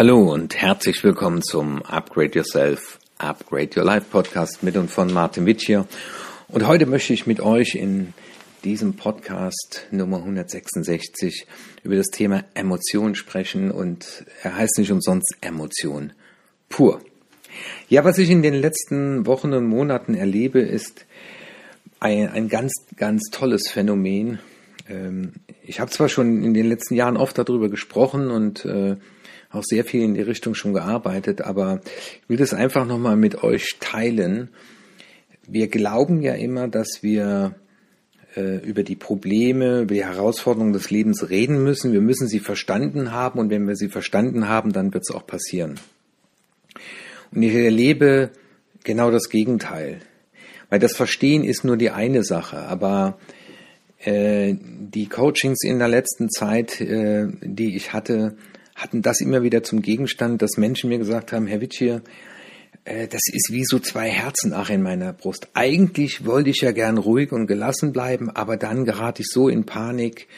Hallo und herzlich willkommen zum Upgrade Yourself, Upgrade Your Life Podcast mit und von Martin Witsch hier. Und heute möchte ich mit euch in diesem Podcast Nummer 166 über das Thema Emotion sprechen und er heißt nicht umsonst Emotion pur. Ja, was ich in den letzten Wochen und Monaten erlebe, ist ein, ein ganz, ganz tolles Phänomen. Ähm, ich habe zwar schon in den letzten Jahren oft darüber gesprochen und äh, auch sehr viel in die Richtung schon gearbeitet, aber ich will das einfach nochmal mit euch teilen. Wir glauben ja immer, dass wir äh, über die Probleme, über die Herausforderungen des Lebens reden müssen. Wir müssen sie verstanden haben und wenn wir sie verstanden haben, dann wird es auch passieren. Und ich erlebe genau das Gegenteil. Weil das Verstehen ist nur die eine Sache, aber äh, die Coachings in der letzten Zeit, äh, die ich hatte, hatten das immer wieder zum Gegenstand, dass Menschen mir gesagt haben, Herr Witschier, äh, das ist wie so zwei Herzen ach in meiner Brust. Eigentlich wollte ich ja gern ruhig und gelassen bleiben, aber dann gerate ich so in Panik,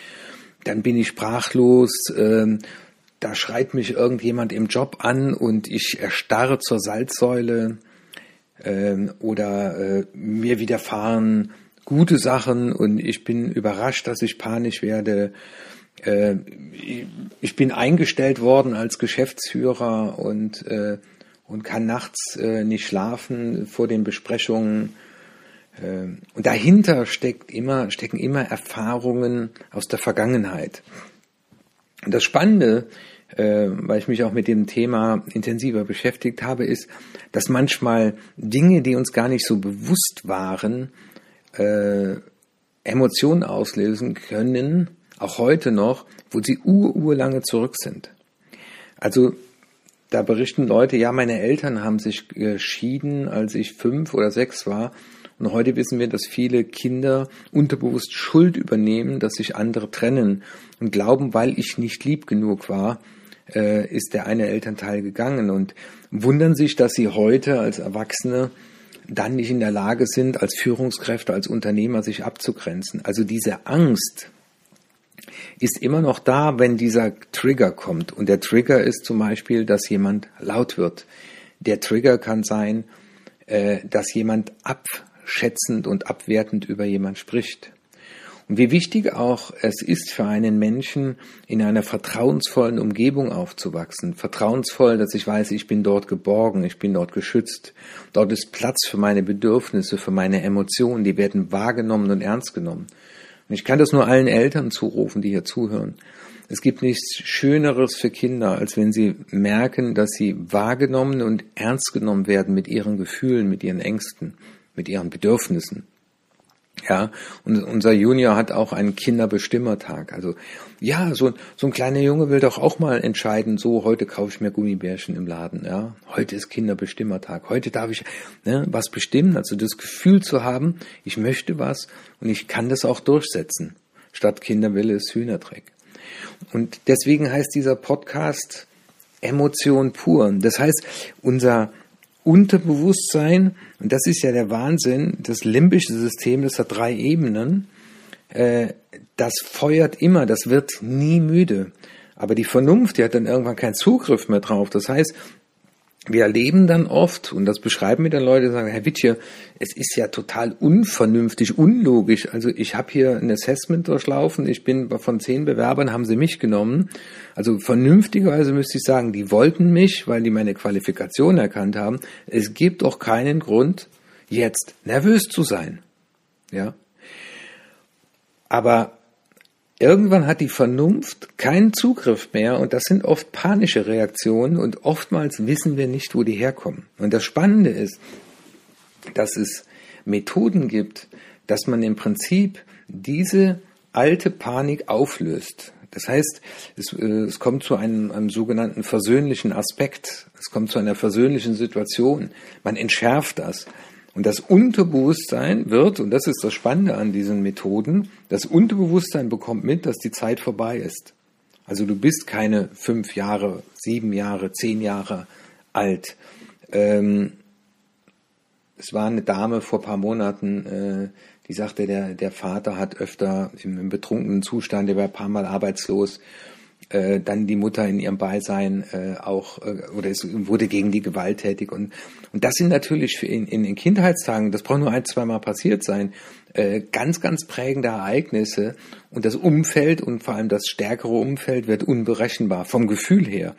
dann bin ich sprachlos, äh, da schreit mich irgendjemand im Job an und ich erstarre zur Salzsäule äh, oder äh, mir widerfahren gute Sachen und ich bin überrascht, dass ich panisch werde äh, ich bin eingestellt worden als Geschäftsführer und, äh, und kann nachts äh, nicht schlafen vor den Besprechungen. Äh, und dahinter steckt immer, stecken immer Erfahrungen aus der Vergangenheit. Und das Spannende, äh, weil ich mich auch mit dem Thema intensiver beschäftigt habe, ist, dass manchmal Dinge, die uns gar nicht so bewusst waren, äh, Emotionen auslösen können, auch heute noch, wo sie ururlange zurück sind. Also da berichten Leute, ja, meine Eltern haben sich geschieden, als ich fünf oder sechs war. Und heute wissen wir, dass viele Kinder unterbewusst Schuld übernehmen, dass sich andere trennen und glauben, weil ich nicht lieb genug war, äh, ist der eine Elternteil gegangen und wundern sich, dass sie heute als Erwachsene dann nicht in der Lage sind, als Führungskräfte, als Unternehmer sich abzugrenzen. Also diese Angst, ist immer noch da, wenn dieser Trigger kommt. Und der Trigger ist zum Beispiel, dass jemand laut wird. Der Trigger kann sein, äh, dass jemand abschätzend und abwertend über jemand spricht. Und wie wichtig auch es ist für einen Menschen, in einer vertrauensvollen Umgebung aufzuwachsen. Vertrauensvoll, dass ich weiß, ich bin dort geborgen, ich bin dort geschützt. Dort ist Platz für meine Bedürfnisse, für meine Emotionen, die werden wahrgenommen und ernst genommen. Und ich kann das nur allen Eltern zurufen, die hier zuhören. Es gibt nichts Schöneres für Kinder, als wenn sie merken, dass sie wahrgenommen und ernst genommen werden mit ihren Gefühlen, mit ihren Ängsten, mit ihren Bedürfnissen. Ja, und unser Junior hat auch einen Kinderbestimmertag. Also ja, so, so ein kleiner Junge will doch auch mal entscheiden, so heute kaufe ich mir Gummibärchen im Laden. Ja, heute ist Kinderbestimmertag. Heute darf ich ne, was bestimmen. Also das Gefühl zu haben, ich möchte was und ich kann das auch durchsetzen. Statt Kinderwille ist Hühnerdreck. Und deswegen heißt dieser Podcast Emotion pur. Das heißt, unser Unterbewusstsein, und das ist ja der Wahnsinn, das limbische System, das hat drei Ebenen, äh, das feuert immer, das wird nie müde. Aber die Vernunft, die hat dann irgendwann keinen Zugriff mehr drauf. Das heißt, wir erleben dann oft, und das beschreiben mir dann Leute, sagen, Herr Wittje, es ist ja total unvernünftig, unlogisch. Also ich habe hier ein Assessment durchlaufen, ich bin von zehn Bewerbern, haben sie mich genommen. Also vernünftigerweise müsste ich sagen, die wollten mich, weil die meine Qualifikation erkannt haben. Es gibt auch keinen Grund, jetzt nervös zu sein. Ja. Aber Irgendwann hat die Vernunft keinen Zugriff mehr und das sind oft panische Reaktionen und oftmals wissen wir nicht, wo die herkommen. Und das Spannende ist, dass es Methoden gibt, dass man im Prinzip diese alte Panik auflöst. Das heißt, es, äh, es kommt zu einem, einem sogenannten versöhnlichen Aspekt. Es kommt zu einer versöhnlichen Situation. Man entschärft das. Und das Unterbewusstsein wird, und das ist das Spannende an diesen Methoden, das Unterbewusstsein bekommt mit, dass die Zeit vorbei ist. Also du bist keine fünf Jahre, sieben Jahre, zehn Jahre alt. Ähm, es war eine Dame vor ein paar Monaten, äh, die sagte, der, der Vater hat öfter im, im betrunkenen Zustand, der war ein paar Mal arbeitslos äh, dann die Mutter in ihrem Beisein äh, auch äh, oder es wurde gegen die Gewalt tätig und und das sind natürlich für in, in, in Kindheitstagen, das braucht nur ein, zwei Mal passiert sein, äh, ganz, ganz prägende Ereignisse und das Umfeld und vor allem das stärkere Umfeld wird unberechenbar vom Gefühl her.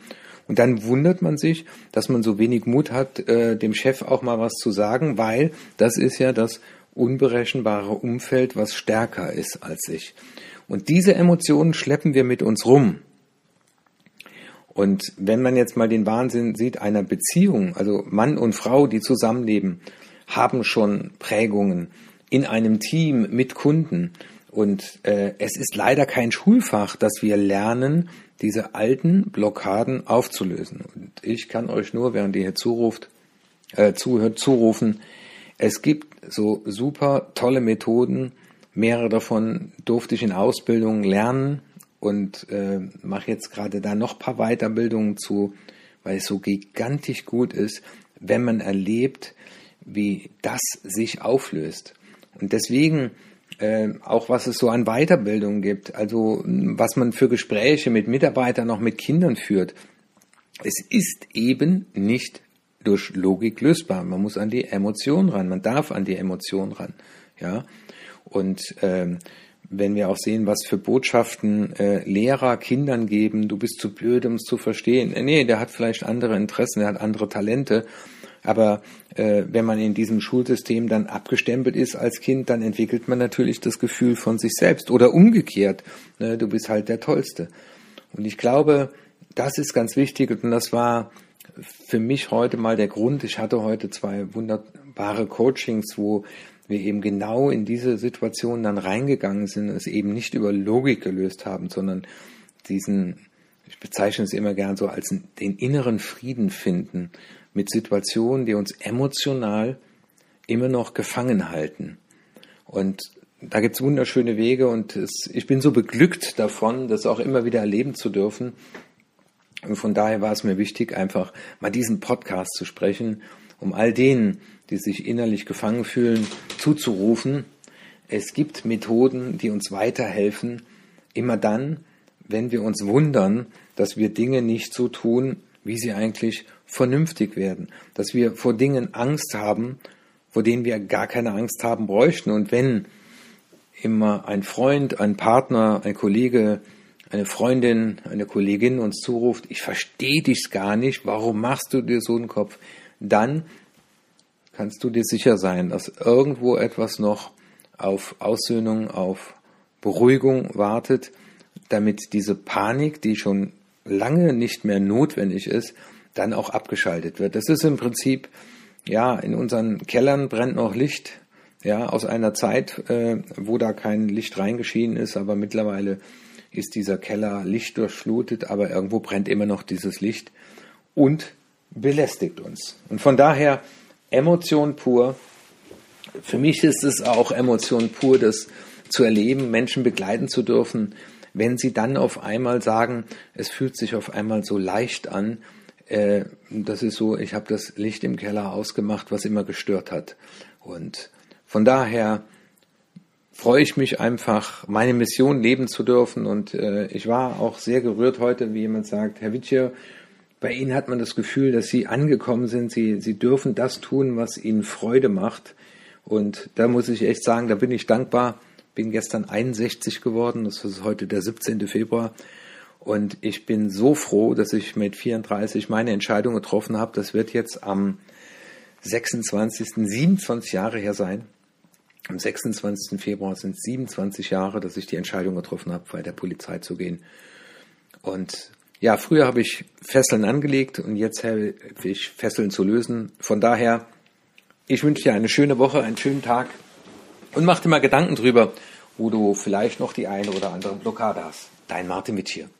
Und dann wundert man sich, dass man so wenig Mut hat, äh, dem Chef auch mal was zu sagen, weil das ist ja das unberechenbare Umfeld, was stärker ist als ich. Und diese Emotionen schleppen wir mit uns rum. Und wenn man jetzt mal den Wahnsinn sieht einer Beziehung, also Mann und Frau, die zusammenleben, haben schon Prägungen in einem Team mit Kunden. Und äh, es ist leider kein Schulfach, dass wir lernen, diese alten Blockaden aufzulösen. Und ich kann euch nur, während ihr hier zuruft, äh, zuhört, zurufen, es gibt so super tolle Methoden, mehrere davon durfte ich in Ausbildung lernen und äh, mache jetzt gerade da noch paar Weiterbildungen zu, weil es so gigantisch gut ist, wenn man erlebt, wie das sich auflöst. Und deswegen äh, auch was es so an Weiterbildung gibt, also was man für Gespräche mit Mitarbeitern, auch mit Kindern führt. Es ist eben nicht durch Logik lösbar. Man muss an die Emotion ran, man darf an die Emotion ran. Ja, und ähm, wenn wir auch sehen, was für Botschaften äh, Lehrer Kindern geben, du bist zu blöd, um es zu verstehen. Äh, nee, der hat vielleicht andere Interessen, der hat andere Talente. Aber äh, wenn man in diesem Schulsystem dann abgestempelt ist als Kind, dann entwickelt man natürlich das Gefühl von sich selbst. Oder umgekehrt, ne, du bist halt der Tollste. Und ich glaube, das ist ganz wichtig und das war für mich heute mal der Grund. Ich hatte heute zwei wunderbare Coachings, wo wir eben genau in diese Situation dann reingegangen sind, es eben nicht über Logik gelöst haben, sondern diesen, ich bezeichne es immer gern so als den inneren Frieden finden mit Situationen, die uns emotional immer noch gefangen halten. Und da gibt's wunderschöne Wege und es, ich bin so beglückt davon, das auch immer wieder erleben zu dürfen. Und von daher war es mir wichtig, einfach mal diesen Podcast zu sprechen, um all denen, die sich innerlich gefangen fühlen, zuzurufen, es gibt Methoden, die uns weiterhelfen, immer dann, wenn wir uns wundern, dass wir Dinge nicht so tun, wie sie eigentlich vernünftig werden, dass wir vor Dingen Angst haben, vor denen wir gar keine Angst haben bräuchten. Und wenn immer ein Freund, ein Partner, ein Kollege eine Freundin, eine Kollegin uns zuruft, ich verstehe dich gar nicht, warum machst du dir so einen Kopf, dann kannst du dir sicher sein, dass irgendwo etwas noch auf Aussöhnung, auf Beruhigung wartet, damit diese Panik, die schon lange nicht mehr notwendig ist, dann auch abgeschaltet wird. Das ist im Prinzip, ja, in unseren Kellern brennt noch Licht, ja, aus einer Zeit, äh, wo da kein Licht reingeschienen ist, aber mittlerweile ist dieser Keller lichtdurchflutet, aber irgendwo brennt immer noch dieses Licht und belästigt uns. Und von daher Emotion pur. Für mich ist es auch Emotion pur, das zu erleben, Menschen begleiten zu dürfen, wenn sie dann auf einmal sagen, es fühlt sich auf einmal so leicht an, äh, das ist so, ich habe das Licht im Keller ausgemacht, was immer gestört hat. Und von daher freue ich mich einfach, meine Mission leben zu dürfen. Und äh, ich war auch sehr gerührt heute, wie jemand sagt, Herr Wittier, bei Ihnen hat man das Gefühl, dass Sie angekommen sind. Sie, Sie dürfen das tun, was Ihnen Freude macht. Und da muss ich echt sagen, da bin ich dankbar. Bin gestern 61 geworden. Das ist heute der 17. Februar. Und ich bin so froh, dass ich mit 34 meine Entscheidung getroffen habe. Das wird jetzt am 26., 27 Jahre her sein. Am 26. Februar sind es 27 Jahre, dass ich die Entscheidung getroffen habe, bei der Polizei zu gehen. Und ja, früher habe ich Fesseln angelegt und jetzt helfe ich Fesseln zu lösen. Von daher, ich wünsche dir eine schöne Woche, einen schönen Tag und mach dir mal Gedanken drüber, wo du vielleicht noch die eine oder andere Blockade hast. Dein Martin Mitsch hier.